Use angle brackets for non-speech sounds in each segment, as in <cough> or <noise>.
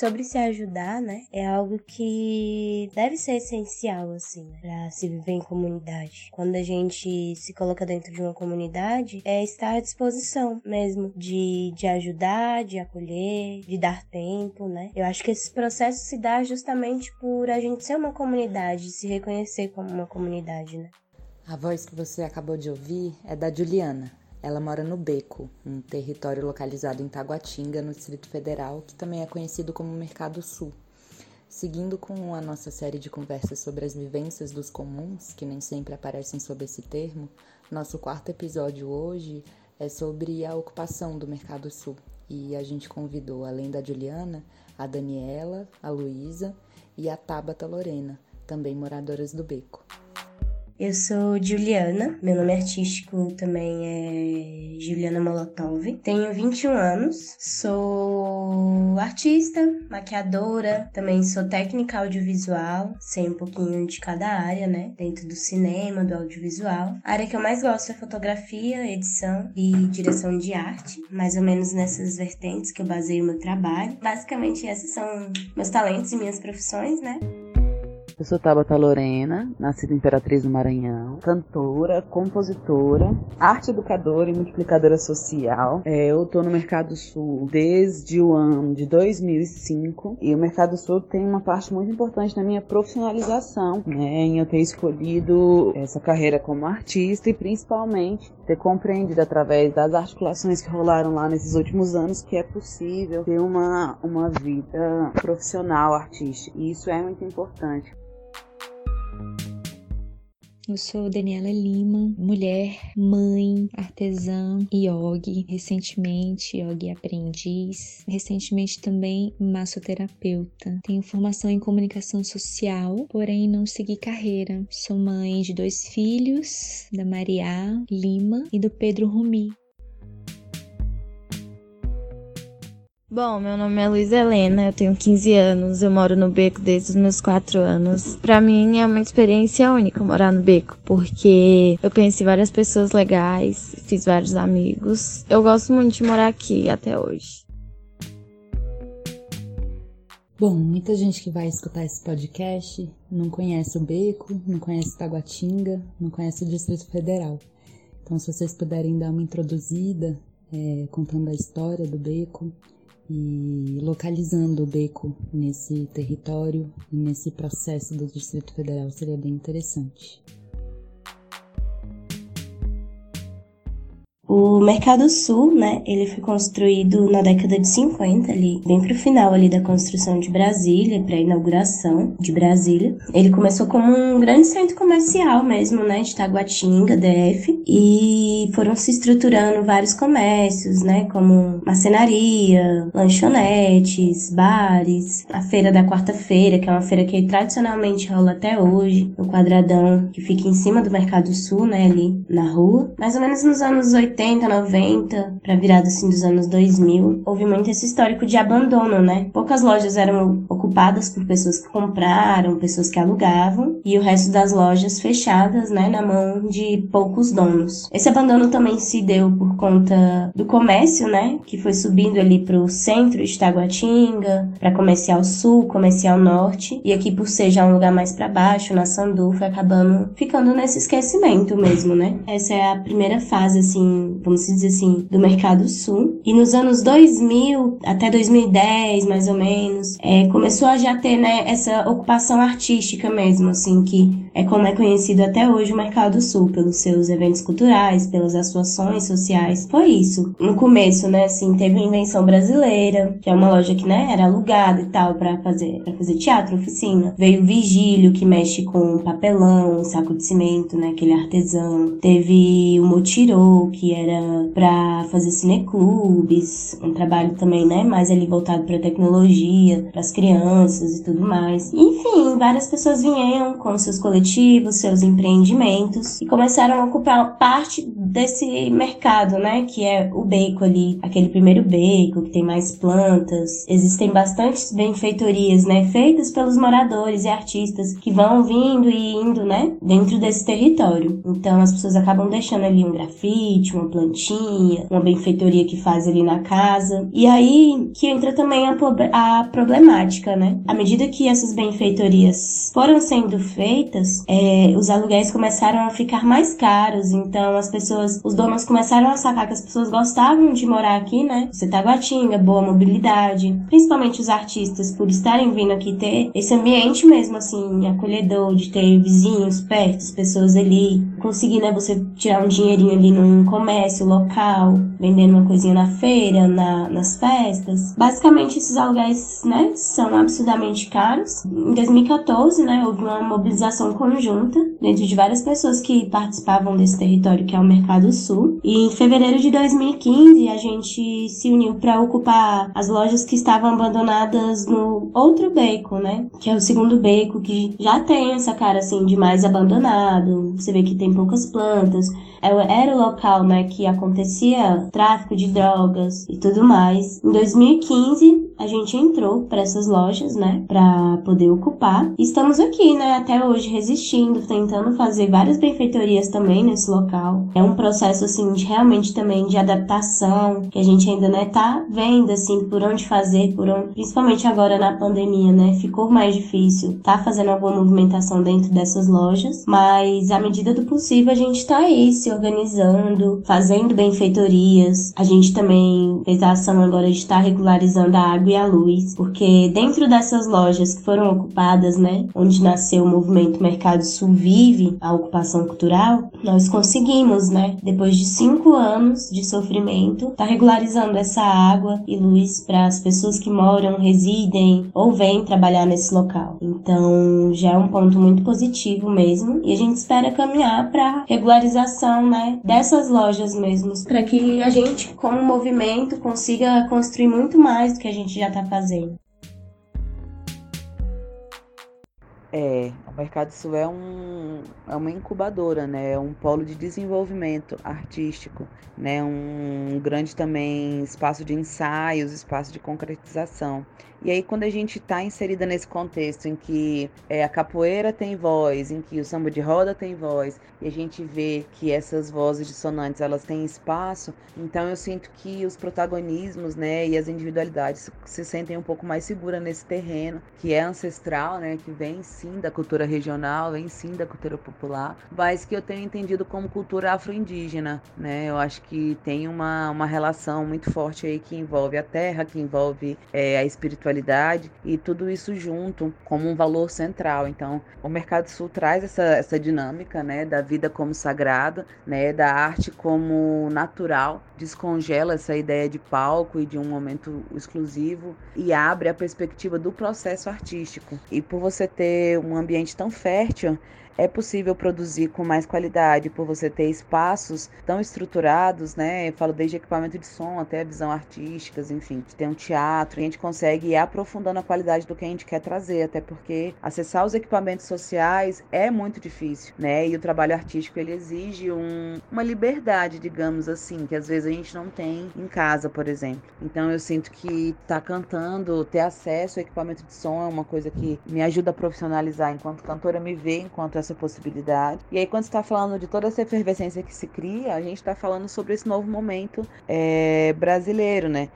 sobre se ajudar, né, é algo que deve ser essencial, assim, né, pra se viver em comunidade. Quando a gente se coloca dentro de uma comunidade, é estar à disposição mesmo de, de ajudar, de acolher, de dar tempo, né. Eu acho que esse processo se dá justamente por a gente ser uma comunidade, se reconhecer como uma comunidade, né. A voz que você acabou de ouvir é da Juliana. Ela mora no Beco, um território localizado em Taguatinga, no Distrito Federal, que também é conhecido como Mercado Sul. Seguindo com a nossa série de conversas sobre as vivências dos comuns, que nem sempre aparecem sob esse termo, nosso quarto episódio hoje é sobre a ocupação do Mercado Sul. E a gente convidou, além da Juliana, a Daniela, a Luísa e a Tabata Lorena, também moradoras do Beco. Eu sou Juliana, meu nome artístico também é Juliana Molotov. Tenho 21 anos, sou artista, maquiadora, também sou técnica audiovisual, sei um pouquinho de cada área, né? Dentro do cinema, do audiovisual. A área que eu mais gosto é fotografia, edição e direção de arte, mais ou menos nessas vertentes que eu baseio meu trabalho. Basicamente, esses são meus talentos e minhas profissões, né? Eu sou Tabata Lorena, nascida Imperatriz do Maranhão, cantora, compositora, arte educadora e multiplicadora social. É, eu estou no Mercado Sul desde o ano de 2005 e o Mercado Sul tem uma parte muito importante na minha profissionalização, né, em eu ter escolhido essa carreira como artista e principalmente ter compreendido através das articulações que rolaram lá nesses últimos anos que é possível ter uma, uma vida profissional artística. E isso é muito importante. Eu sou Daniela Lima, mulher, mãe, artesã, yogi, recentemente yogi aprendiz, recentemente também massoterapeuta. Tenho formação em comunicação social, porém não segui carreira. Sou mãe de dois filhos, da Maria Lima e do Pedro Rumi. Bom, meu nome é Luiz Helena, eu tenho 15 anos, eu moro no Beco desde os meus 4 anos. Para mim é uma experiência única morar no Beco, porque eu conheci várias pessoas legais, fiz vários amigos. Eu gosto muito de morar aqui até hoje. Bom, muita gente que vai escutar esse podcast não conhece o Beco, não conhece Taguatinga, não conhece o Distrito Federal. Então, se vocês puderem dar uma introduzida, é, contando a história do Beco, e localizando o beco nesse território nesse processo do Distrito Federal seria bem interessante. O Mercado Sul, né, ele foi construído na década de 50 ali, bem pro final ali da construção de Brasília, para inauguração de Brasília. Ele começou como um grande centro comercial mesmo, né, de Taguatinga, DF, e foram se estruturando vários comércios, né, como marcenaria, lanchonetes, bares, a feira da quarta-feira, que é uma feira que tradicionalmente rola até hoje, no quadradão que fica em cima do Mercado Sul, né, ali na rua. Mais ou menos nos anos 80 80, 90, para virada assim dos anos 2000, houve muito esse histórico de abandono, né? Poucas lojas eram ocupadas por pessoas que compraram, pessoas que alugavam, e o resto das lojas fechadas, né, na mão de poucos donos. Esse abandono também se deu por conta do comércio, né, que foi subindo ali pro centro de Taguatinga, para comercial sul, comercial norte, e aqui por ser já um lugar mais para baixo, na Sandu, foi acabando ficando nesse esquecimento mesmo, né? Essa é a primeira fase assim vamos dizer assim, do Mercado Sul. E nos anos 2000 até 2010, mais ou menos, é, começou a já ter, né, essa ocupação artística mesmo, assim, que é como é conhecido até hoje o Mercado Sul, pelos seus eventos culturais, pelas ações sociais. Foi isso. No começo, né, assim, teve a Invenção Brasileira, que é uma loja que, né, era alugada e tal para fazer, para fazer teatro, oficina. Veio o Vigílio, que mexe com papelão, saco de cimento, né, aquele artesão. Teve o Motirô, que era para fazer cineclubes, um trabalho também, né, mais ali voltado para tecnologia, para as crianças e tudo mais. Enfim, várias pessoas vieram com seus coletivos coletivos, seus empreendimentos e começaram a ocupar parte desse mercado, né? Que é o beco ali, aquele primeiro beco que tem mais plantas. Existem bastantes benfeitorias, né? Feitas pelos moradores e artistas que vão vindo e indo, né? Dentro desse território. Então as pessoas acabam deixando ali um grafite, uma plantinha, uma benfeitoria que faz ali na casa. E aí que entra também a, a problemática, né? À medida que essas benfeitorias foram sendo feitas, é, os aluguéis começaram a ficar mais caros. Então as pessoas, os donos começaram a sacar que as pessoas gostavam de morar aqui, né? Você tá Guatinga, boa mobilidade, principalmente os artistas por estarem vindo aqui ter esse ambiente mesmo assim acolhedor, de ter vizinhos perto, as pessoas ali, conseguir, né, você tirar um dinheirinho ali num comércio local, vendendo uma coisinha na feira, na, nas festas. Basicamente esses aluguéis, né, são absurdamente caros. Em 2014, né, houve uma mobilização conjunta dentro de várias pessoas que participavam desse território que é o Mercado Sul. E em fevereiro de 2015 a gente se uniu para ocupar as lojas que estavam abandonadas no outro beco, né, que é o segundo beco que já tem essa cara assim de mais abandonado. Você vê que tem poucas plantas. É era o local, né, que acontecia tráfico de drogas e tudo mais. Em 2015, a gente entrou para essas lojas, né, para poder ocupar. Estamos aqui, né, até hoje resistindo, tentando fazer várias benfeitorias também nesse local. É um processo assim de realmente também de adaptação, que a gente ainda, né, tá vendo assim por onde fazer, por onde, principalmente agora na pandemia, né, ficou mais difícil tá fazendo alguma movimentação dentro dessas lojas, mas à medida do possível a gente tá aí se organizando, fazendo benfeitorias. A gente também fez a ação agora de estar regularizando a água a luz, porque dentro dessas lojas que foram ocupadas, né, onde nasceu o movimento Mercado Sul Vive, a ocupação cultural, nós conseguimos, né, depois de cinco anos de sofrimento, tá regularizando essa água e luz para as pessoas que moram, residem ou vêm trabalhar nesse local. Então, já é um ponto muito positivo mesmo, e a gente espera caminhar para regularização, né, dessas lojas mesmo, para que a gente, como movimento, consiga construir muito mais do que a gente já está fazendo. É, o Mercado Sul é, um, é uma incubadora, né? É um polo de desenvolvimento artístico, né? Um grande também espaço de ensaios, espaço de concretização. E aí, quando a gente está inserida nesse contexto em que é, a capoeira tem voz, em que o samba de roda tem voz, e a gente vê que essas vozes dissonantes elas têm espaço, então eu sinto que os protagonismos, né, e as individualidades se sentem um pouco mais seguras nesse terreno, que é ancestral, né, que vem sim da cultura regional, vem sim da cultura popular, mas que eu tenho entendido como cultura afro-indígena, né? Eu acho que tem uma, uma relação muito forte aí que envolve a terra, que envolve é, a espiritualidade e tudo isso junto como um valor central. Então, o Mercado Sul traz essa, essa dinâmica, né, da vida como sagrada, né, da arte como natural, descongela essa ideia de palco e de um momento exclusivo e abre a perspectiva do processo artístico. E por você ter um ambiente tão fértil, é possível produzir com mais qualidade por você ter espaços tão estruturados, né? Eu falo desde equipamento de som até a visão artística, enfim, ter um teatro, a gente consegue ir aprofundando a qualidade do que a gente quer trazer, até porque acessar os equipamentos sociais é muito difícil, né? E o trabalho artístico ele exige um, uma liberdade, digamos assim, que às vezes a gente não tem em casa, por exemplo. Então eu sinto que tá cantando, ter acesso ao equipamento de som é uma coisa que me ajuda a profissionalizar enquanto cantora, me ver enquanto essa possibilidade. E aí, quando está falando de toda essa efervescência que se cria, a gente está falando sobre esse novo momento é, brasileiro, né?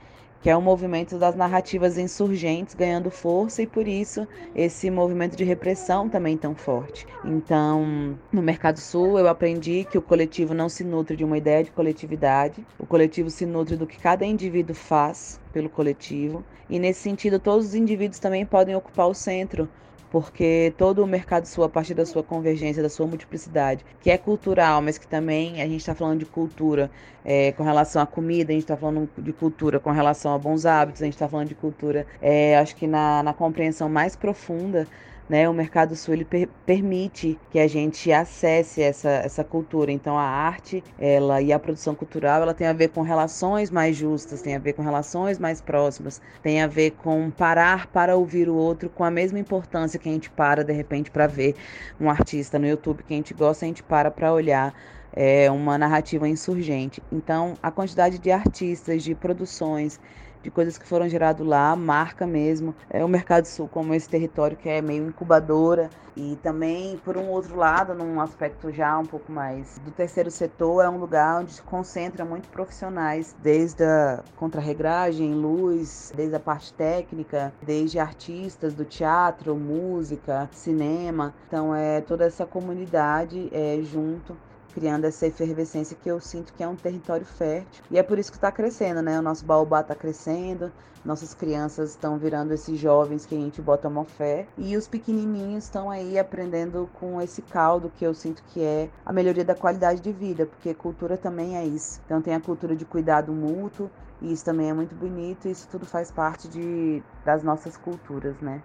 que é o movimento das narrativas insurgentes ganhando força e por isso esse movimento de repressão também tão forte. Então, no Mercado Sul eu aprendi que o coletivo não se nutre de uma ideia de coletividade, o coletivo se nutre do que cada indivíduo faz pelo coletivo e nesse sentido todos os indivíduos também podem ocupar o centro porque todo o mercado sul, a partir da sua convergência, da sua multiplicidade, que é cultural, mas que também a gente está falando de cultura é, com relação à comida, a gente está falando de cultura com relação a bons hábitos, a gente está falando de cultura, é, acho que na, na compreensão mais profunda né? O Mercado Sul ele per permite que a gente acesse essa, essa cultura. Então a arte, ela e a produção cultural, ela tem a ver com relações mais justas, tem a ver com relações mais próximas, tem a ver com parar para ouvir o outro com a mesma importância que a gente para de repente para ver um artista no YouTube que a gente gosta, a gente para para olhar é, uma narrativa insurgente. Então, a quantidade de artistas, de produções, de coisas que foram geradas lá, marca mesmo. É o Mercado Sul como esse território que é meio incubadora. E também por um outro lado, num aspecto já um pouco mais do terceiro setor, é um lugar onde se concentra muito profissionais, desde a contrarregragem, luz, desde a parte técnica, desde artistas do teatro, música, cinema. Então é toda essa comunidade é, junto criando essa efervescência que eu sinto que é um território fértil. E é por isso que está crescendo, né? O nosso baobá está crescendo, nossas crianças estão virando esses jovens que a gente bota uma fé, e os pequenininhos estão aí aprendendo com esse caldo que eu sinto que é a melhoria da qualidade de vida, porque cultura também é isso. Então tem a cultura de cuidado mútuo, e isso também é muito bonito, e isso tudo faz parte de, das nossas culturas, né?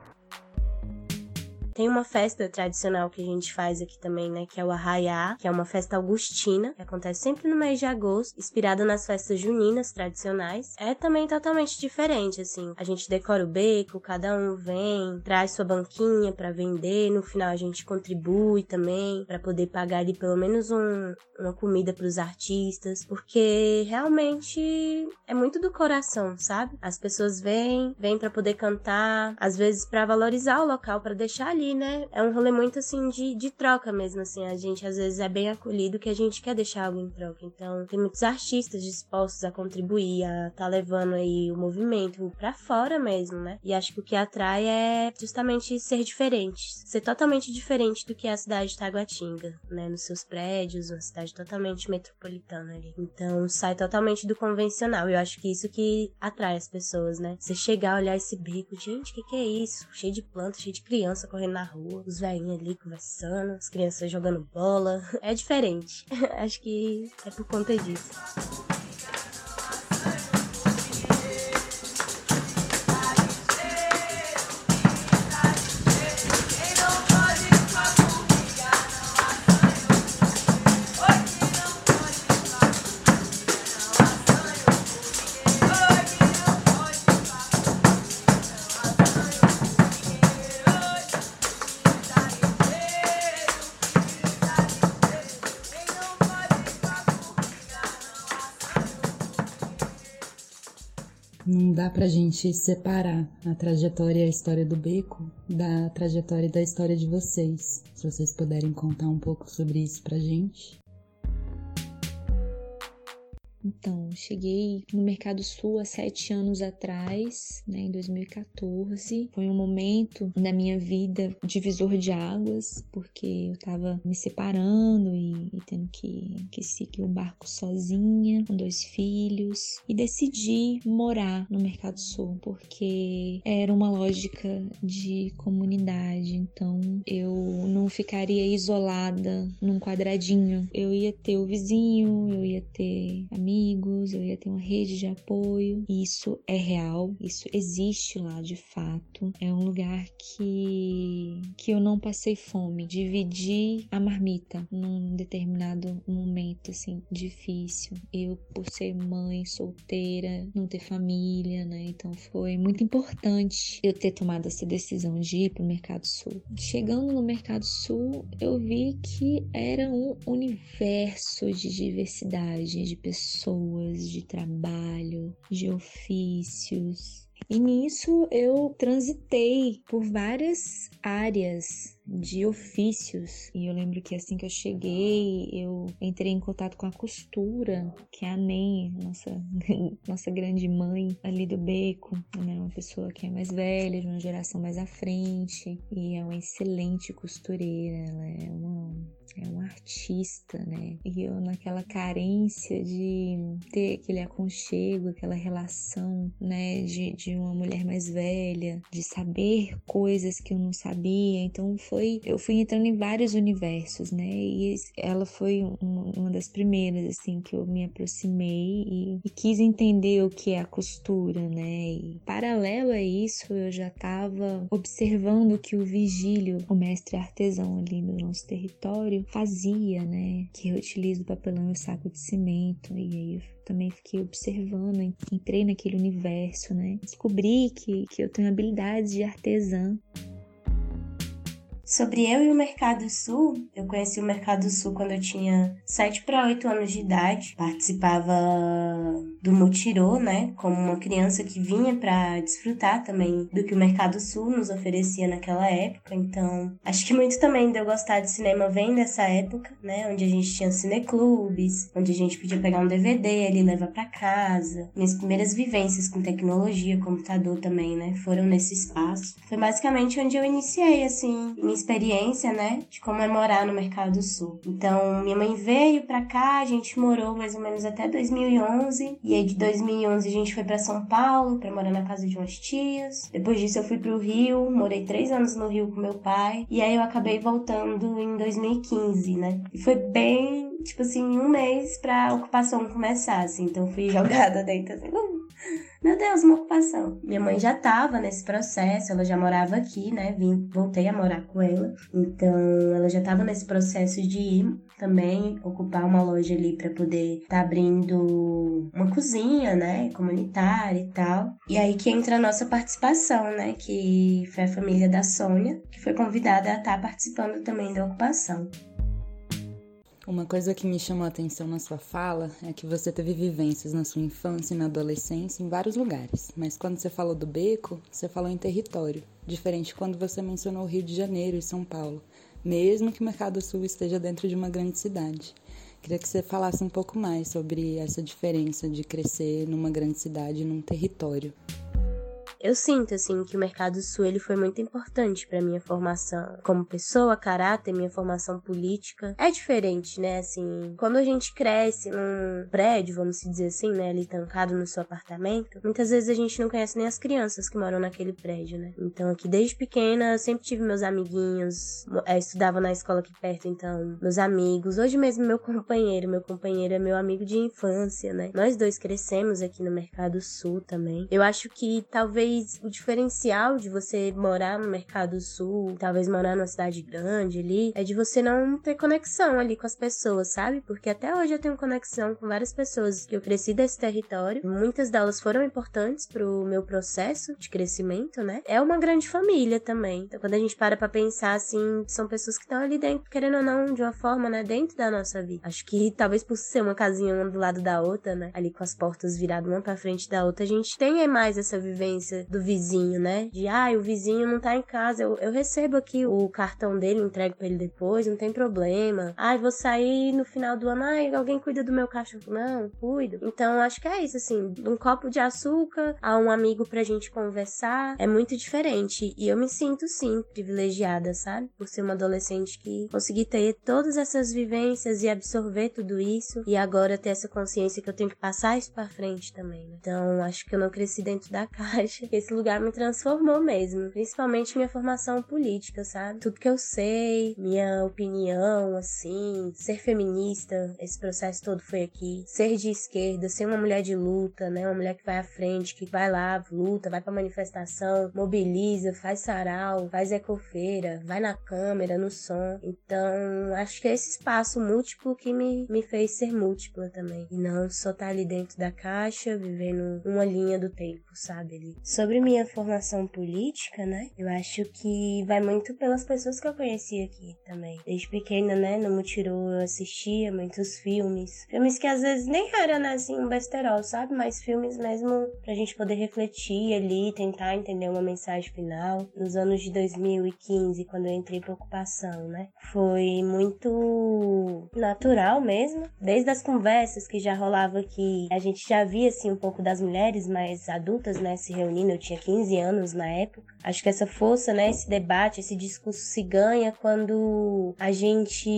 Tem uma festa tradicional que a gente faz aqui também, né? Que é o Arraiá, que é uma festa augustina, que acontece sempre no mês de agosto, inspirada nas festas juninas tradicionais. É também totalmente diferente, assim. A gente decora o beco, cada um vem, traz sua banquinha para vender, no final a gente contribui também para poder pagar ali pelo menos um, uma comida para os artistas, porque realmente é muito do coração, sabe? As pessoas vêm, vêm para poder cantar, às vezes para valorizar o local, para deixar ali né? É um rolê muito assim de, de troca mesmo, assim. A gente às vezes é bem acolhido que a gente quer deixar algo em troca. Então, tem muitos artistas dispostos a contribuir, a tá levando aí o movimento para fora mesmo, né? E acho que o que atrai é justamente ser diferente, ser totalmente diferente do que é a cidade de Taguatinga, né? Nos seus prédios, uma cidade totalmente metropolitana ali. Então, sai totalmente do convencional. Eu acho que isso que atrai as pessoas, né? Você chegar, olhar esse beco, gente, o que, que é isso? Cheio de planta, cheio de criança correndo na rua, os velhinhos ali conversando, as crianças jogando bola. <laughs> É diferente. <laughs> Acho que é por conta disso. Dá pra gente separar a trajetória e a história do beco da trajetória e da história de vocês. Se vocês puderem contar um pouco sobre isso pra gente. Então, cheguei no Mercado Sul há sete anos atrás, né, em 2014. Foi um momento da minha vida divisor de águas, porque eu tava me separando e, e tendo que, que seguir o barco sozinha, com dois filhos. E decidi morar no Mercado Sul, porque era uma lógica de comunidade. Então, eu não ficaria isolada num quadradinho. Eu ia ter o vizinho, eu ia ter amigos amigos, eu ia ter uma rede de apoio. Isso é real, isso existe lá de fato. É um lugar que que eu não passei fome. Dividi a marmita num determinado momento assim difícil. Eu por ser mãe solteira, não ter família, né? Então foi muito importante eu ter tomado essa decisão de ir para o Mercado Sul. Chegando no Mercado Sul, eu vi que era um universo de diversidade de pessoas pessoas, de trabalho, de ofícios. E nisso eu transitei por várias áreas de ofícios. E eu lembro que assim que eu cheguei, eu entrei em contato com a costura, que é a NEM, nossa, <laughs> nossa grande mãe ali do beco, né? Uma pessoa que é mais velha, de uma geração mais à frente, e é uma excelente costureira, ela é uma é um artista, né? E eu naquela carência de ter aquele aconchego, aquela relação, né, de, de uma mulher mais velha, de saber coisas que eu não sabia. Então foi foi, eu fui entrando em vários universos, né? E ela foi um, uma das primeiras, assim, que eu me aproximei e, e, quis entender o que é a costura, né? E paralelo a isso, eu já estava observando que o Vigílio, o mestre artesão ali no nosso território, fazia, né? Que reutiliza o papelão e o saco de cimento. E aí eu também fiquei observando, entrei naquele universo, né? Descobri que, que eu tenho habilidades de artesã. Sobre eu e o Mercado Sul, eu conheci o Mercado Sul quando eu tinha 7 para 8 anos de idade. Participava do Mutirô, né, como uma criança que vinha para desfrutar também do que o Mercado Sul nos oferecia naquela época. Então, acho que muito também de eu gostar de cinema vem dessa época, né, onde a gente tinha cineclubes, onde a gente podia pegar um DVD ali e levar para casa. Minhas primeiras vivências com tecnologia, computador também, né, foram nesse espaço. Foi basicamente onde eu iniciei assim, experiência, né, de como é morar no Mercado Sul. Então, minha mãe veio pra cá, a gente morou mais ou menos até 2011, e aí de 2011 a gente foi para São Paulo para morar na casa de umas tias. Depois disso eu fui pro Rio, morei três anos no Rio com meu pai, e aí eu acabei voltando em 2015, né? E foi bem, tipo assim, um mês pra ocupação começar, assim, então fui <laughs> jogada dentro, assim, <laughs> meu Deus, uma ocupação. Minha mãe já estava nesse processo, ela já morava aqui, né? Vim, voltei a morar com ela. Então, ela já estava nesse processo de ir também ocupar uma loja ali para poder estar tá abrindo uma cozinha, né? Comunitária e tal. E aí que entra a nossa participação, né? Que foi a família da Sônia, que foi convidada a estar tá participando também da ocupação. Uma coisa que me chamou a atenção na sua fala é que você teve vivências na sua infância e na adolescência em vários lugares, mas quando você falou do beco, você falou em território, diferente quando você mencionou o Rio de Janeiro e São Paulo, mesmo que o Mercado Sul esteja dentro de uma grande cidade. Queria que você falasse um pouco mais sobre essa diferença de crescer numa grande cidade e num território. Eu sinto, assim, que o Mercado Sul ele foi muito importante para minha formação como pessoa, caráter, minha formação política. É diferente, né? Assim, quando a gente cresce num prédio, vamos dizer assim, né? Ali tancado no seu apartamento, muitas vezes a gente não conhece nem as crianças que moram naquele prédio, né? Então, aqui desde pequena, eu sempre tive meus amiguinhos, eu estudava na escola aqui perto, então, meus amigos. Hoje mesmo, meu companheiro, meu companheiro é meu amigo de infância, né? Nós dois crescemos aqui no Mercado Sul também. Eu acho que talvez talvez o diferencial de você morar no Mercado Sul, talvez morar numa cidade grande ali, é de você não ter conexão ali com as pessoas, sabe? Porque até hoje eu tenho conexão com várias pessoas que eu cresci desse território. Muitas delas foram importantes pro meu processo de crescimento, né? É uma grande família também. Então, quando a gente para pra pensar assim, são pessoas que estão ali dentro, querendo ou não, de uma forma, né? Dentro da nossa vida. Acho que talvez por ser uma casinha uma do lado da outra, né? Ali com as portas viradas uma pra frente da outra, a gente tem mais essa vivência do vizinho, né? De, ah, o vizinho não tá em casa, eu, eu recebo aqui o cartão dele, entrego pra ele depois, não tem problema. Ah, vou sair no final do ano, ah, alguém cuida do meu cachorro. Não, cuido. Então, acho que é isso, assim, um copo de açúcar a um amigo pra gente conversar, é muito diferente. E eu me sinto, sim, privilegiada, sabe? Por ser uma adolescente que consegui ter todas essas vivências e absorver tudo isso, e agora ter essa consciência que eu tenho que passar isso pra frente também, né? Então, acho que eu não cresci dentro da <laughs> caixa esse lugar me transformou mesmo, principalmente minha formação política, sabe? Tudo que eu sei, minha opinião, assim, ser feminista, esse processo todo foi aqui. Ser de esquerda, ser uma mulher de luta, né? Uma mulher que vai à frente, que vai lá, luta, vai pra manifestação, mobiliza, faz sarau, faz ecofeira, vai na câmera, no som. Então, acho que é esse espaço múltiplo que me, me fez ser múltipla também. E não só estar tá ali dentro da caixa, vivendo uma linha do tempo, sabe? Ali. Sobre minha formação política, né? Eu acho que vai muito pelas pessoas que eu conheci aqui também. Desde pequena, né? No Mutirô eu assistia muitos filmes. Filmes que às vezes nem era, né, assim, um besterol, sabe? Mas filmes mesmo pra gente poder refletir ali, tentar entender uma mensagem final. Nos anos de 2015, quando eu entrei pra ocupação, né? Foi muito natural mesmo. Desde as conversas que já rolava aqui, a gente já via, assim, um pouco das mulheres mais adultas, né? Se reunindo menina, eu tinha 15 anos na época. Acho que essa força, né, esse debate, esse discurso se ganha quando a gente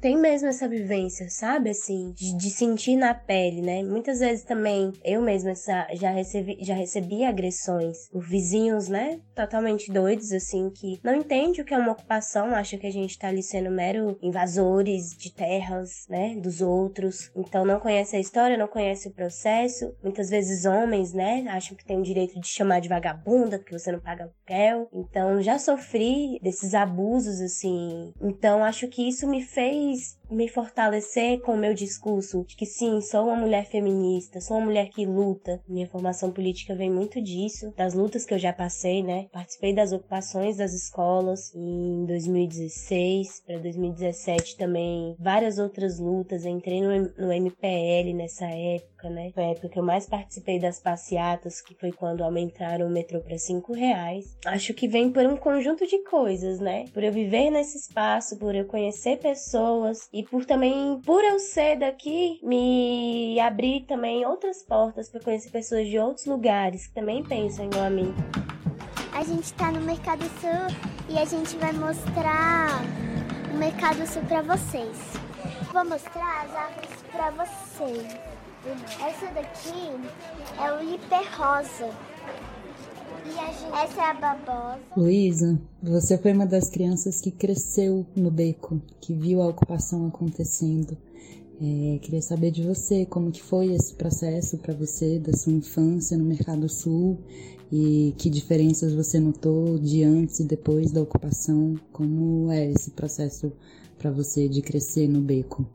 tem mesmo essa vivência, sabe? Assim, de, de sentir na pele, né? Muitas vezes também eu mesma já recebi, já recebi agressões por vizinhos, né? Totalmente doidos, assim, que não entende o que é uma ocupação, acha que a gente tá ali sendo mero invasores de terras, né? Dos outros. Então não conhece a história, não conhece o processo. Muitas vezes homens, né? Acham que tem o direito de chamar de vagabunda porque você não paga aluguel. Então já sofri desses abusos, assim. Então acho que isso me fez me fortalecer com o meu discurso de que sim, sou uma mulher feminista, sou uma mulher que luta. Minha formação política vem muito disso, das lutas que eu já passei, né? Participei das ocupações das escolas em 2016 para 2017 também, várias outras lutas. Entrei no, no MPL nessa época, né? Foi a época que eu mais participei das passeatas, que foi quando aumentaram o metrô para cinco reais. Acho que vem por um conjunto de coisas, né? Por eu viver nesse espaço, por eu conhecer pessoas e por também, por eu ser daqui, me abrir também outras portas para conhecer pessoas de outros lugares que também pensam igual a mim. A gente está no Mercado Sul e a gente vai mostrar o Mercado Sul para vocês. Vou mostrar as árvores para vocês. Essa daqui é o hiper rosa. Essa é a babosa. Luísa, você foi uma das crianças que cresceu no beco, que viu a ocupação acontecendo. É, queria saber de você como que foi esse processo para você da sua infância no Mercado Sul e que diferenças você notou de antes e depois da ocupação. Como é esse processo para você de crescer no beco?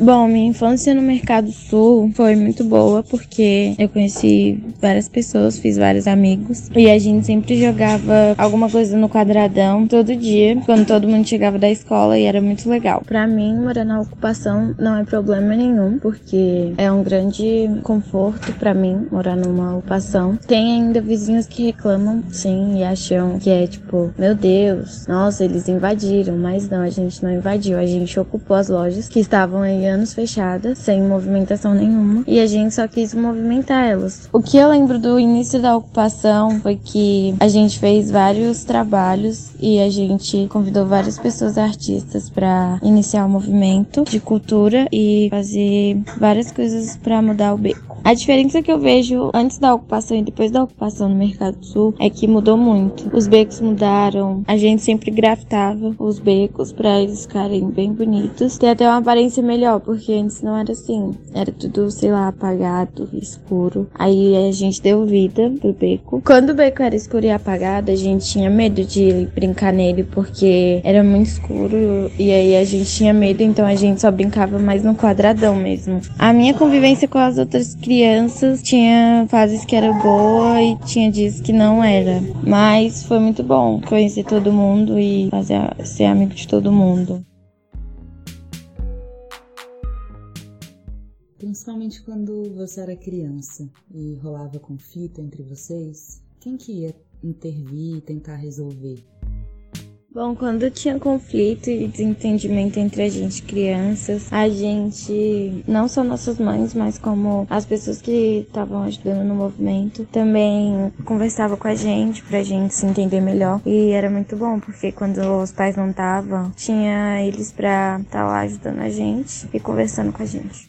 Bom, minha infância no Mercado Sul foi muito boa porque eu conheci várias pessoas, fiz vários amigos e a gente sempre jogava alguma coisa no quadradão todo dia, quando todo mundo chegava da escola e era muito legal. Para mim, morar na ocupação não é problema nenhum, porque é um grande conforto para mim morar numa ocupação. Tem ainda vizinhos que reclamam, sim, e acham que é tipo, meu Deus, nossa, eles invadiram, mas não, a gente não invadiu, a gente ocupou as lojas que estavam aí anos fechadas, sem movimentação nenhuma, e a gente só quis movimentar elas. O que eu lembro do início da ocupação foi que a gente fez vários trabalhos e a gente convidou várias pessoas artistas para iniciar o movimento de cultura e fazer várias coisas para mudar o beco. A diferença que eu vejo antes da ocupação e depois da ocupação no Mercado Sul é que mudou muito. Os becos mudaram, a gente sempre grafitava os becos para eles ficarem bem bonitos. Tem até uma aparência melhor, porque antes não era assim. Era tudo, sei lá, apagado, escuro. Aí a gente deu vida pro beco. Quando o beco era escuro e apagado, a gente tinha medo de brincar nele porque era muito escuro e aí a gente tinha medo, então a gente só brincava mais no quadradão mesmo. A minha convivência com as outras crianças tinha fases que era boa e tinha dias que não era. Mas foi muito bom conhecer todo mundo e fazer ser amigo de todo mundo. Principalmente quando você era criança e rolava conflito entre vocês, quem que ia intervir e tentar resolver? Bom, quando tinha conflito e desentendimento entre a gente crianças, a gente, não só nossas mães, mas como as pessoas que estavam ajudando no movimento, também conversava com a gente pra gente se entender melhor. E era muito bom, porque quando os pais não estavam, tinha eles pra estar tá lá ajudando a gente e conversando com a gente.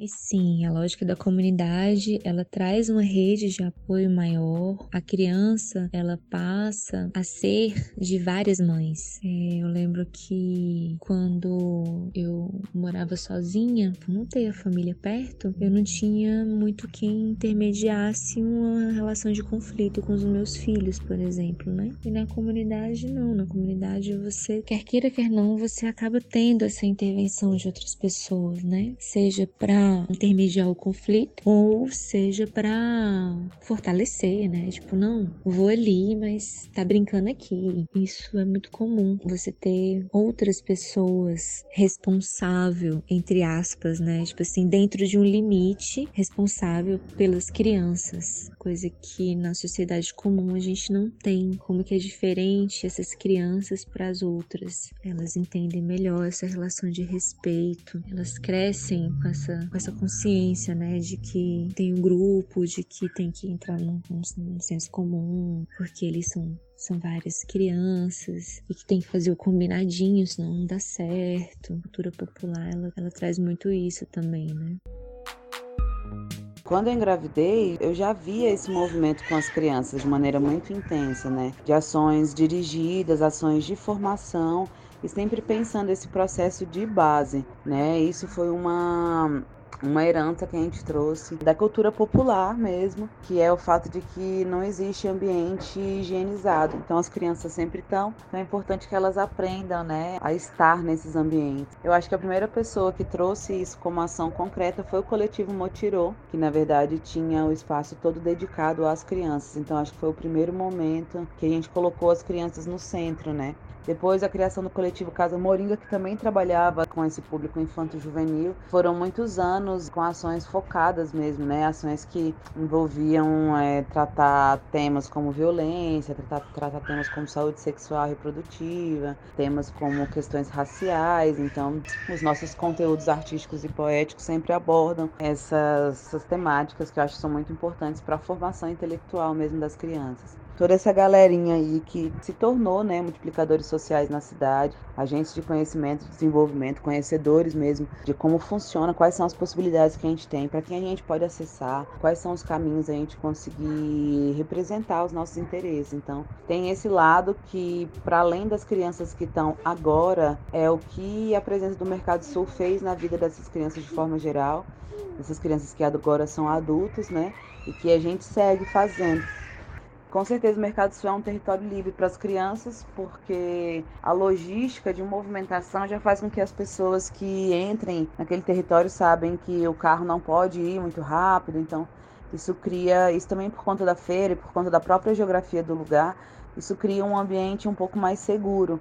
E sim, a lógica da comunidade, ela traz uma rede de apoio maior. A criança, ela passa a ser de várias mães. É, eu lembro que quando eu morava sozinha, por não ter a família perto, eu não tinha muito quem intermediasse uma relação de conflito com os meus filhos, por exemplo, né? E na comunidade, não. Na comunidade, você, quer queira, quer não, você acaba tendo essa intervenção de outras pessoas, né? Seja para intermediar o conflito, ou seja para fortalecer, né? Tipo, não, vou ali, mas tá brincando aqui. Isso é muito comum. Você ter outras pessoas responsável, entre aspas, né? Tipo assim, dentro de um limite, responsável pelas crianças coisa que na sociedade comum a gente não tem. Como que é diferente essas crianças para as outras. Elas entendem melhor essa relação de respeito, elas crescem com essa, essa consciência, né, de que tem um grupo, de que tem que entrar num, num senso comum, porque eles são são várias crianças e que tem que fazer o combinadinho, senão não dá certo. A cultura popular, ela, ela traz muito isso também, né? Quando eu engravidei, eu já via esse movimento com as crianças de maneira muito intensa, né? De ações dirigidas, ações de formação e sempre pensando esse processo de base, né? Isso foi uma uma herança que a gente trouxe da cultura popular mesmo, que é o fato de que não existe ambiente higienizado. Então as crianças sempre estão, então é importante que elas aprendam, né, a estar nesses ambientes. Eu acho que a primeira pessoa que trouxe isso como ação concreta foi o coletivo Motirô, que na verdade tinha o espaço todo dedicado às crianças. Então acho que foi o primeiro momento que a gente colocou as crianças no centro, né? Depois a criação do coletivo Casa Moringa, que também trabalhava com esse público infanto-juvenil. Foram muitos anos com ações focadas mesmo, né? Ações que envolviam é, tratar temas como violência, tratar, tratar temas como saúde sexual e reprodutiva, temas como questões raciais. Então, os nossos conteúdos artísticos e poéticos sempre abordam essas, essas temáticas que eu acho que são muito importantes para a formação intelectual mesmo das crianças toda essa galerinha aí que se tornou né, multiplicadores sociais na cidade, agentes de conhecimento, de desenvolvimento, conhecedores mesmo de como funciona, quais são as possibilidades que a gente tem, para quem a gente pode acessar, quais são os caminhos a gente conseguir representar os nossos interesses. Então, tem esse lado que, para além das crianças que estão agora, é o que a presença do Mercado Sul fez na vida dessas crianças de forma geral, essas crianças que agora são adultos, né? E que a gente segue fazendo. Com certeza o Mercado Sul é um território livre para as crianças, porque a logística de movimentação já faz com que as pessoas que entrem naquele território sabem que o carro não pode ir muito rápido, então isso cria, isso também por conta da feira e por conta da própria geografia do lugar, isso cria um ambiente um pouco mais seguro.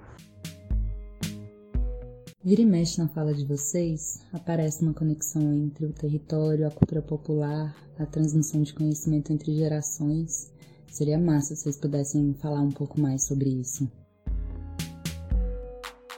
Vira e mexe na fala de vocês, aparece uma conexão entre o território, a cultura popular, a transmissão de conhecimento entre gerações Seria massa se vocês pudessem falar um pouco mais sobre isso.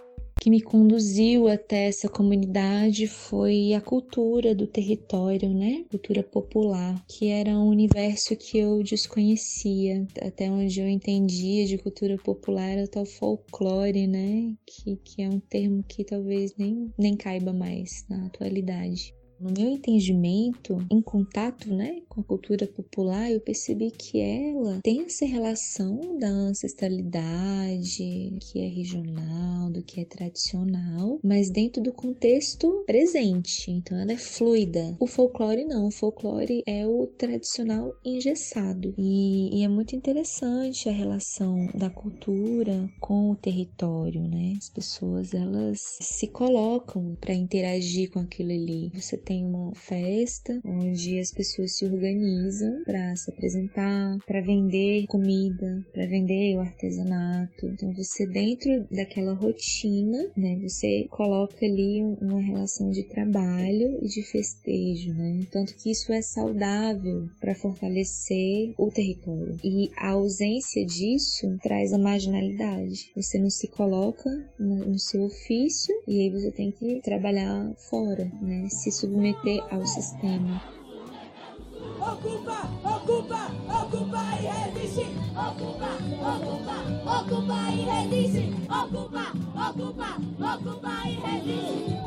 O que me conduziu até essa comunidade foi a cultura do território, né? Cultura popular, que era um universo que eu desconhecia. Até onde eu entendia de cultura popular era tal folclore, né? Que, que é um termo que talvez nem, nem caiba mais na atualidade. No meu entendimento, em contato né, com a cultura popular, eu percebi que ela tem essa relação da ancestralidade, que é regional, do que é tradicional, mas dentro do contexto presente. Então ela é fluida. O folclore não, o folclore é o tradicional engessado. E, e é muito interessante a relação da cultura com o território, né? As pessoas elas se colocam para interagir com aquilo ali. Você tem uma festa onde as pessoas se organizam para se apresentar, para vender comida, para vender o artesanato. Então você dentro daquela rotina, né, você coloca ali uma relação de trabalho e de festejo, né? Tanto que isso é saudável para fortalecer o território. E a ausência disso traz a marginalidade. Você não se coloca no seu ofício e aí você tem que trabalhar fora, né? Se submeter submeter ao sistema. Ocupa, ocupa, ocupa e resiste. Ocupa, ocupa, ocupa e resiste. Ocupa, ocupa, ocupa e resiste.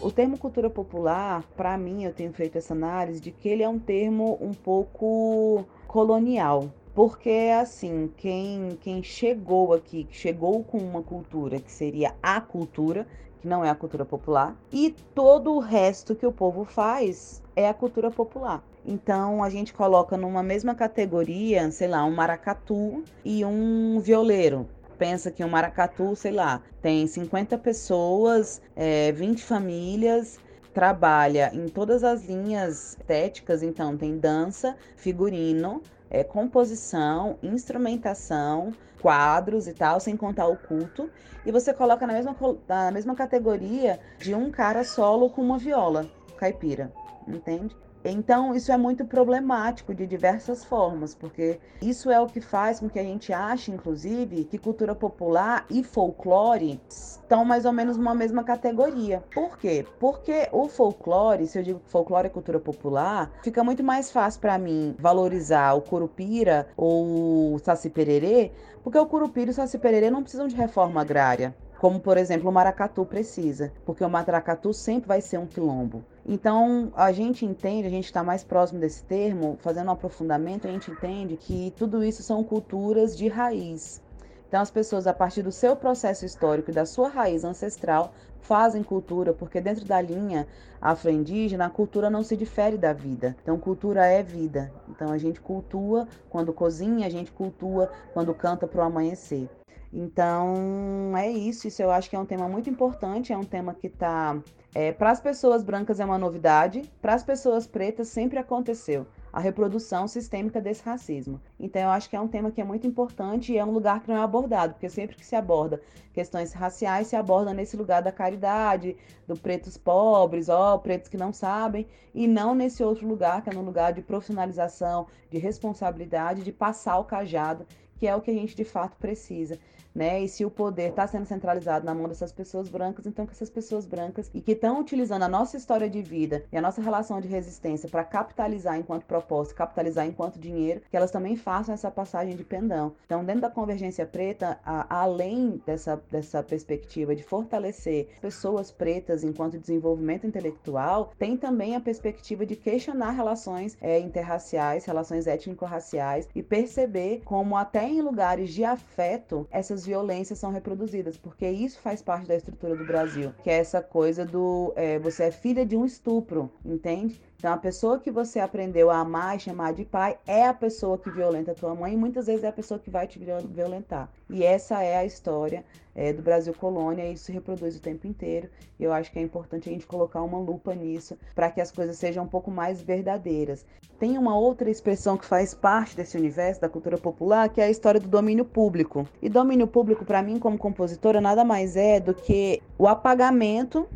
O termo cultura popular, para mim, eu tenho feito essa análise de que ele é um termo um pouco colonial, porque assim, quem, quem chegou aqui, chegou com uma cultura que seria a cultura, que não é a cultura popular, e todo o resto que o povo faz é a cultura popular. Então a gente coloca numa mesma categoria, sei lá, um maracatu e um violeiro. Pensa que um maracatu, sei lá, tem 50 pessoas, é, 20 famílias, trabalha em todas as linhas estéticas, então tem dança, figurino, é, composição, instrumentação, quadros e tal, sem contar o culto, e você coloca na mesma, na mesma categoria de um cara solo com uma viola caipira, entende? Então, isso é muito problemático de diversas formas, porque isso é o que faz com que a gente ache, inclusive, que cultura popular e folclore estão mais ou menos numa mesma categoria. Por quê? Porque o folclore, se eu digo folclore é cultura popular, fica muito mais fácil para mim valorizar o curupira ou o saci pererê, porque o curupira e o saci pererê não precisam de reforma agrária como por exemplo o maracatu precisa, porque o maracatu sempre vai ser um quilombo. Então, a gente entende, a gente está mais próximo desse termo, fazendo um aprofundamento, a gente entende que tudo isso são culturas de raiz. Então, as pessoas, a partir do seu processo histórico e da sua raiz ancestral, fazem cultura, porque dentro da linha afro-indígena, a cultura não se difere da vida. Então, cultura é vida. Então, a gente cultua quando cozinha, a gente cultua quando canta para o amanhecer. Então, é isso. Isso eu acho que é um tema muito importante. É um tema que está. É, para as pessoas brancas é uma novidade, para as pessoas pretas sempre aconteceu a reprodução sistêmica desse racismo. Então, eu acho que é um tema que é muito importante e é um lugar que não é abordado, porque sempre que se aborda questões raciais, se aborda nesse lugar da caridade, do pretos pobres, ó, pretos que não sabem, e não nesse outro lugar, que é no lugar de profissionalização, de responsabilidade, de passar o cajado, que é o que a gente de fato precisa né? E se o poder está sendo centralizado na mão dessas pessoas brancas, então que essas pessoas brancas e que estão utilizando a nossa história de vida e a nossa relação de resistência para capitalizar enquanto propósito, capitalizar enquanto dinheiro, que elas também façam essa passagem de pendão. Então, dentro da convergência preta, a, além dessa, dessa perspectiva de fortalecer pessoas pretas enquanto desenvolvimento intelectual, tem também a perspectiva de questionar relações é, interraciais, relações étnico-raciais e perceber como até em lugares de afeto essas violências são reproduzidas, porque isso faz parte da estrutura do Brasil, que é essa coisa do é, você é filha de um estupro, entende? Então, a pessoa que você aprendeu a amar e chamar de pai é a pessoa que violenta a tua mãe e muitas vezes é a pessoa que vai te violentar. E essa é a história é, do Brasil colônia e isso se reproduz o tempo inteiro. E eu acho que é importante a gente colocar uma lupa nisso para que as coisas sejam um pouco mais verdadeiras. Tem uma outra expressão que faz parte desse universo da cultura popular, que é a história do domínio público. E domínio público, para mim, como compositora, nada mais é do que o apagamento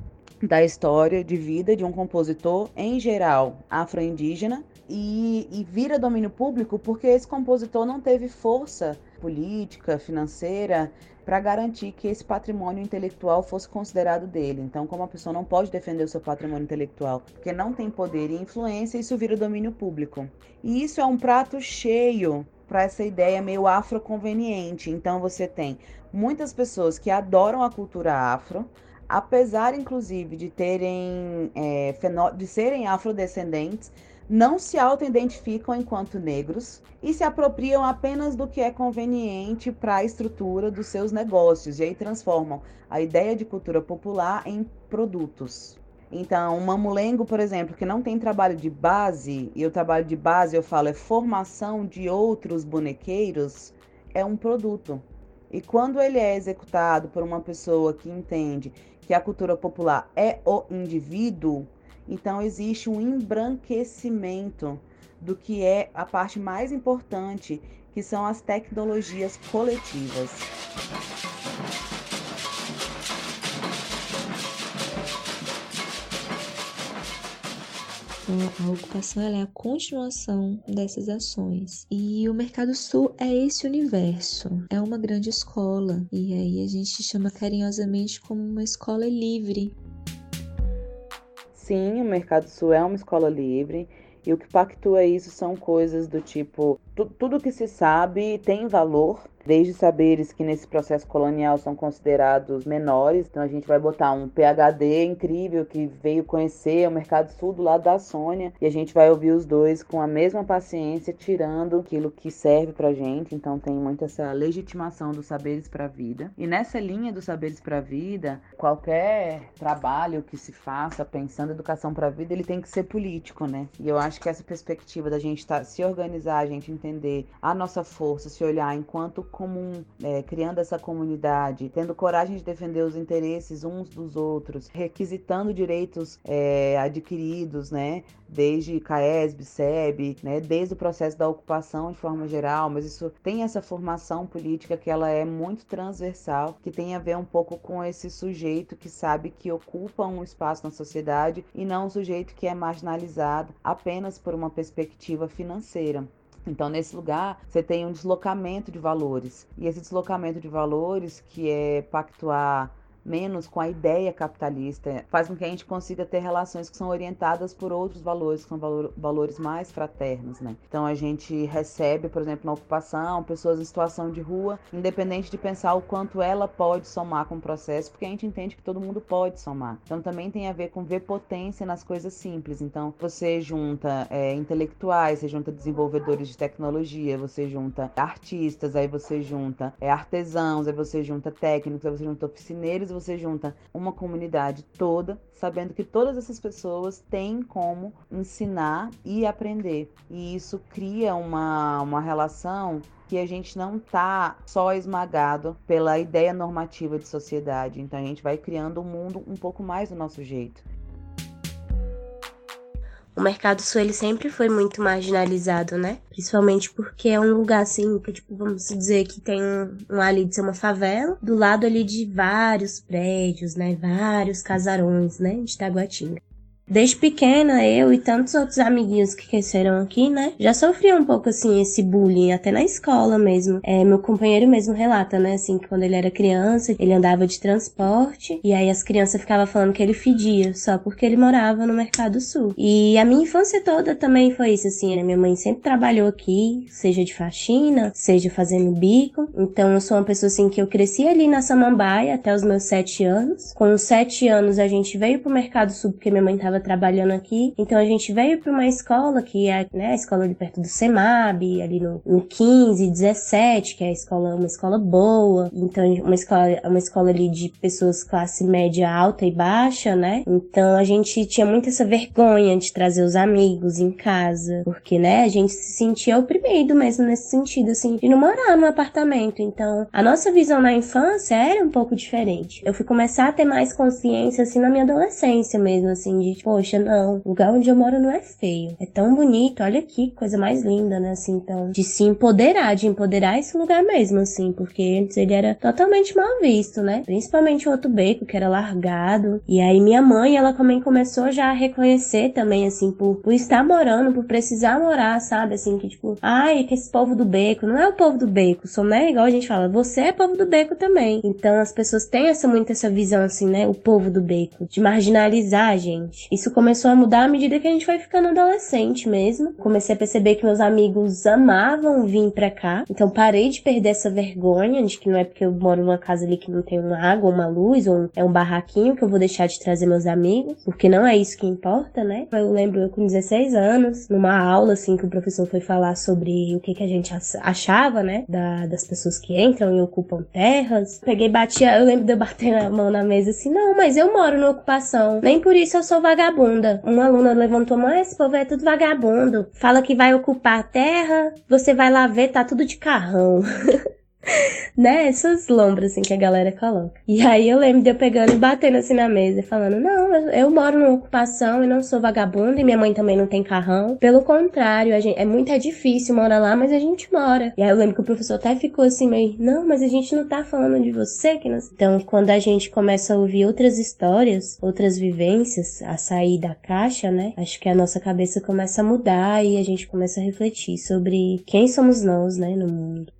da história de vida de um compositor, em geral afro-indígena, e, e, vira domínio público porque esse compositor não teve força política, financeira, para garantir que esse patrimônio intelectual fosse considerado dele. Então, como a pessoa não pode defender o seu patrimônio intelectual porque não tem poder e influência, isso vira domínio público. E isso é um prato cheio para essa ideia meio afroconveniente. Então, você tem muitas pessoas que adoram a cultura afro, apesar inclusive de terem é, de serem afrodescendentes, não se auto-identificam enquanto negros e se apropriam apenas do que é conveniente para a estrutura dos seus negócios e aí transformam a ideia de cultura popular em produtos. Então, um mamulengo, por exemplo, que não tem trabalho de base, e o trabalho de base eu falo é formação de outros bonequeiros, é um produto. E quando ele é executado por uma pessoa que entende que a cultura popular é o indivíduo, então existe um embranquecimento do que é a parte mais importante, que são as tecnologias coletivas. Então, a ocupação é a continuação dessas ações. E o Mercado Sul é esse universo, é uma grande escola. E aí a gente chama carinhosamente como uma escola livre. Sim, o Mercado Sul é uma escola livre. E o que pactua isso são coisas do tipo: tu, tudo que se sabe tem valor, desde saberes que nesse processo colonial são considerados menores. Então a gente vai botar um PhD incrível que veio conhecer o Mercado Sul do lado da Sônia e a gente vai ouvir os dois com a mesma paciência, tirando aquilo que serve pra gente. Então tem muito essa legitimação dos saberes para vida. E nessa linha dos saberes para vida, qualquer trabalho que se faça pensando educação para vida, ele tem que ser político, né? E eu acho que essa perspectiva da gente tá, se organizar, a gente entender a nossa força, se olhar enquanto comum, é, criando essa comunidade, tendo coragem de defender os interesses uns dos outros, requisitando direitos é, adquiridos, né? Desde CAESB, SEB, né? Desde o processo da ocupação de forma geral, mas isso tem essa formação política que ela é muito transversal, que tem a ver um pouco com esse sujeito que sabe que ocupa um espaço na sociedade e não um sujeito que é marginalizado apenas por uma perspectiva financeira. Então, nesse lugar, você tem um deslocamento de valores. E esse deslocamento de valores, que é pactuar menos com a ideia capitalista, faz com que a gente consiga ter relações que são orientadas por outros valores, que são valor, valores mais fraternos, né? Então a gente recebe, por exemplo, na ocupação, pessoas em situação de rua, independente de pensar o quanto ela pode somar com o processo, porque a gente entende que todo mundo pode somar. Então também tem a ver com ver potência nas coisas simples. Então você junta é, intelectuais, você junta desenvolvedores de tecnologia, você junta artistas, aí você junta é, artesãos, aí você junta técnicos, aí você junta oficineiros você junta uma comunidade toda, sabendo que todas essas pessoas têm como ensinar e aprender. E isso cria uma, uma relação que a gente não tá só esmagado pela ideia normativa de sociedade. Então a gente vai criando um mundo um pouco mais do nosso jeito. Mercado sul ele sempre foi muito marginalizado, né? Principalmente porque é um lugar assim, que tipo, vamos dizer que tem um, um ali de ser uma favela, do lado ali de vários prédios, né? Vários casarões, né? De Taguatinga. Desde pequena, eu e tantos outros amiguinhos que cresceram aqui, né, já sofriam um pouco, assim, esse bullying, até na escola mesmo. É, meu companheiro mesmo relata, né, assim, que quando ele era criança, ele andava de transporte, e aí as crianças ficavam falando que ele fedia, só porque ele morava no Mercado Sul. E a minha infância toda também foi isso, assim, né, minha mãe sempre trabalhou aqui, seja de faxina, seja fazendo bico, então eu sou uma pessoa, assim, que eu cresci ali na Samambaia até os meus sete anos. Com os sete anos a gente veio pro Mercado Sul porque minha mãe tava trabalhando aqui. Então a gente veio para uma escola que é né, a escola ali perto do Semab, ali no, no 15, 17, que é a escola, uma escola boa. Então uma escola, uma escola ali de pessoas classe média alta e baixa, né? Então a gente tinha muito essa vergonha de trazer os amigos em casa, porque né, a gente se sentia oprimido mesmo nesse sentido assim, de não morar num apartamento. Então a nossa visão na infância era um pouco diferente. Eu fui começar a ter mais consciência assim na minha adolescência mesmo assim, de tipo, poxa, não, o lugar onde eu moro não é feio. É tão bonito, olha aqui, coisa mais linda, né? Assim, então, de se empoderar, de empoderar esse lugar mesmo, assim, porque antes ele era totalmente mal visto, né? Principalmente o outro beco, que era largado. E aí minha mãe, ela também começou já a reconhecer também, assim, por, por estar morando, por precisar morar, sabe? Assim, que tipo, ai, que esse povo do beco, não é o povo do beco, só, né? Igual a gente fala, você é povo do beco também. Então as pessoas têm essa, muito essa visão, assim, né? O povo do beco, de marginalizar a gente. Isso começou a mudar à medida que a gente foi ficando adolescente mesmo. Comecei a perceber que meus amigos amavam vir pra cá. Então parei de perder essa vergonha de que não é porque eu moro numa casa ali que não tem uma água, uma luz, ou é um barraquinho que eu vou deixar de trazer meus amigos. Porque não é isso que importa, né? Eu lembro eu com 16 anos, numa aula assim que o professor foi falar sobre o que, que a gente achava, né? Da, das pessoas que entram e ocupam terras. Peguei, batia, eu lembro de eu bater a mão na mesa assim, não, mas eu moro na ocupação. Nem por isso eu sou vagabundo vagabunda. Uma aluna levantou, mãe, esse povo é tudo vagabundo. Fala que vai ocupar a terra, você vai lá ver, tá tudo de carrão. <laughs> né? Essas lombras assim que a galera coloca. E aí eu lembro de eu pegando e batendo assim na mesa e falando: Não, eu, eu moro numa ocupação e não sou vagabunda e minha mãe também não tem carrão. Pelo contrário, a gente, é muito é difícil morar lá, mas a gente mora. E aí eu lembro que o professor até ficou assim meio: Não, mas a gente não tá falando de você. que. Então, quando a gente começa a ouvir outras histórias, outras vivências, a sair da caixa, né? Acho que a nossa cabeça começa a mudar e a gente começa a refletir sobre quem somos nós, né, no mundo.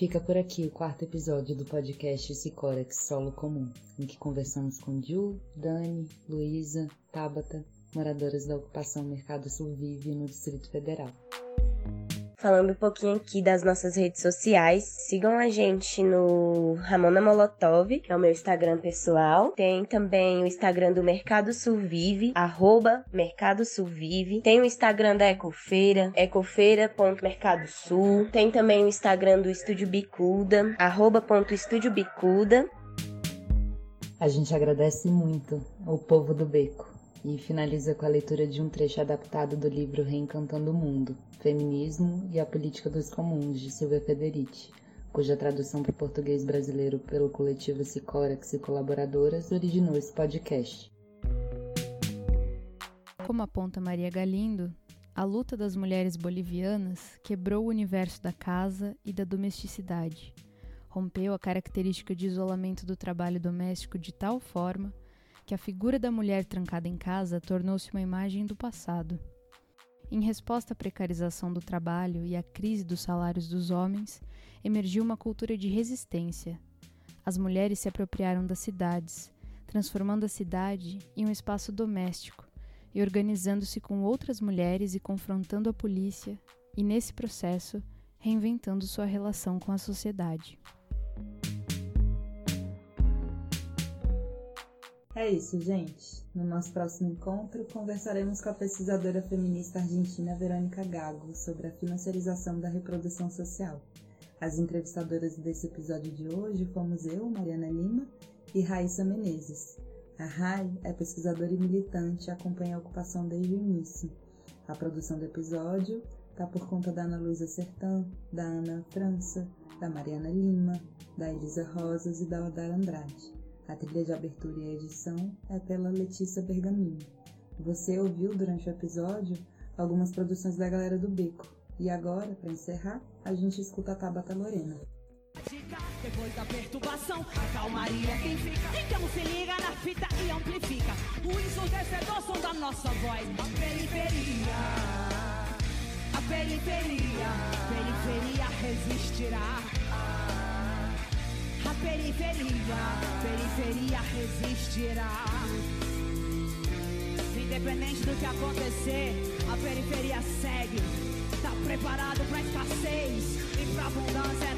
Fica por aqui o quarto episódio do podcast Sicorex Solo Comum, em que conversamos com Ju, Dani, Luísa, Tabata, moradoras da ocupação Mercado Sul Vive no Distrito Federal. Falando um pouquinho aqui das nossas redes sociais. Sigam a gente no Ramona Molotov, que é o meu Instagram pessoal. Tem também o Instagram do Mercado Survive, arroba Mercado Survive. Tem o Instagram da Ecofeira, ecofeira.mercadosul. Tem também o Instagram do Estúdio Bicuda, arroba Bicuda. A gente agradece muito o povo do Beco e finaliza com a leitura de um trecho adaptado do livro Reencantando o Mundo, Feminismo e a Política dos Comuns, de Silvia Federici, cuja tradução para o português brasileiro pelo coletivo Sicórax e Colaboradoras originou esse podcast. Como aponta Maria Galindo, a luta das mulheres bolivianas quebrou o universo da casa e da domesticidade rompeu a característica de isolamento do trabalho doméstico de tal forma que a figura da mulher trancada em casa tornou-se uma imagem do passado. Em resposta à precarização do trabalho e à crise dos salários dos homens, emergiu uma cultura de resistência. As mulheres se apropriaram das cidades, transformando a cidade em um espaço doméstico e organizando-se com outras mulheres e confrontando a polícia, e nesse processo, reinventando sua relação com a sociedade. É isso, gente. No nosso próximo encontro, conversaremos com a pesquisadora feminista argentina Verônica Gago sobre a financiarização da reprodução social. As entrevistadoras desse episódio de hoje fomos eu, Mariana Lima, e Raíssa Menezes. A Rai é pesquisadora e militante e acompanha a ocupação desde o início. A produção do episódio está por conta da Ana Luísa Sertã, da Ana França, da Mariana Lima, da Elisa Rosas e da Odara Andrade. A trilha de abertura e edição é pela Letícia Bergamini. Você ouviu durante o episódio algumas produções da galera do Beco. E agora, para encerrar, a gente escuta a Tabata Lorena. Depois da perturbação, a calmaria quem fica. Então se liga na fita e amplifica. O ensurdecedor som da nossa voz. A periferia, a periferia, periferia resistirá periferia, periferia resistirá. Independente do que acontecer, a periferia segue. Tá preparado pra escassez e pra abundância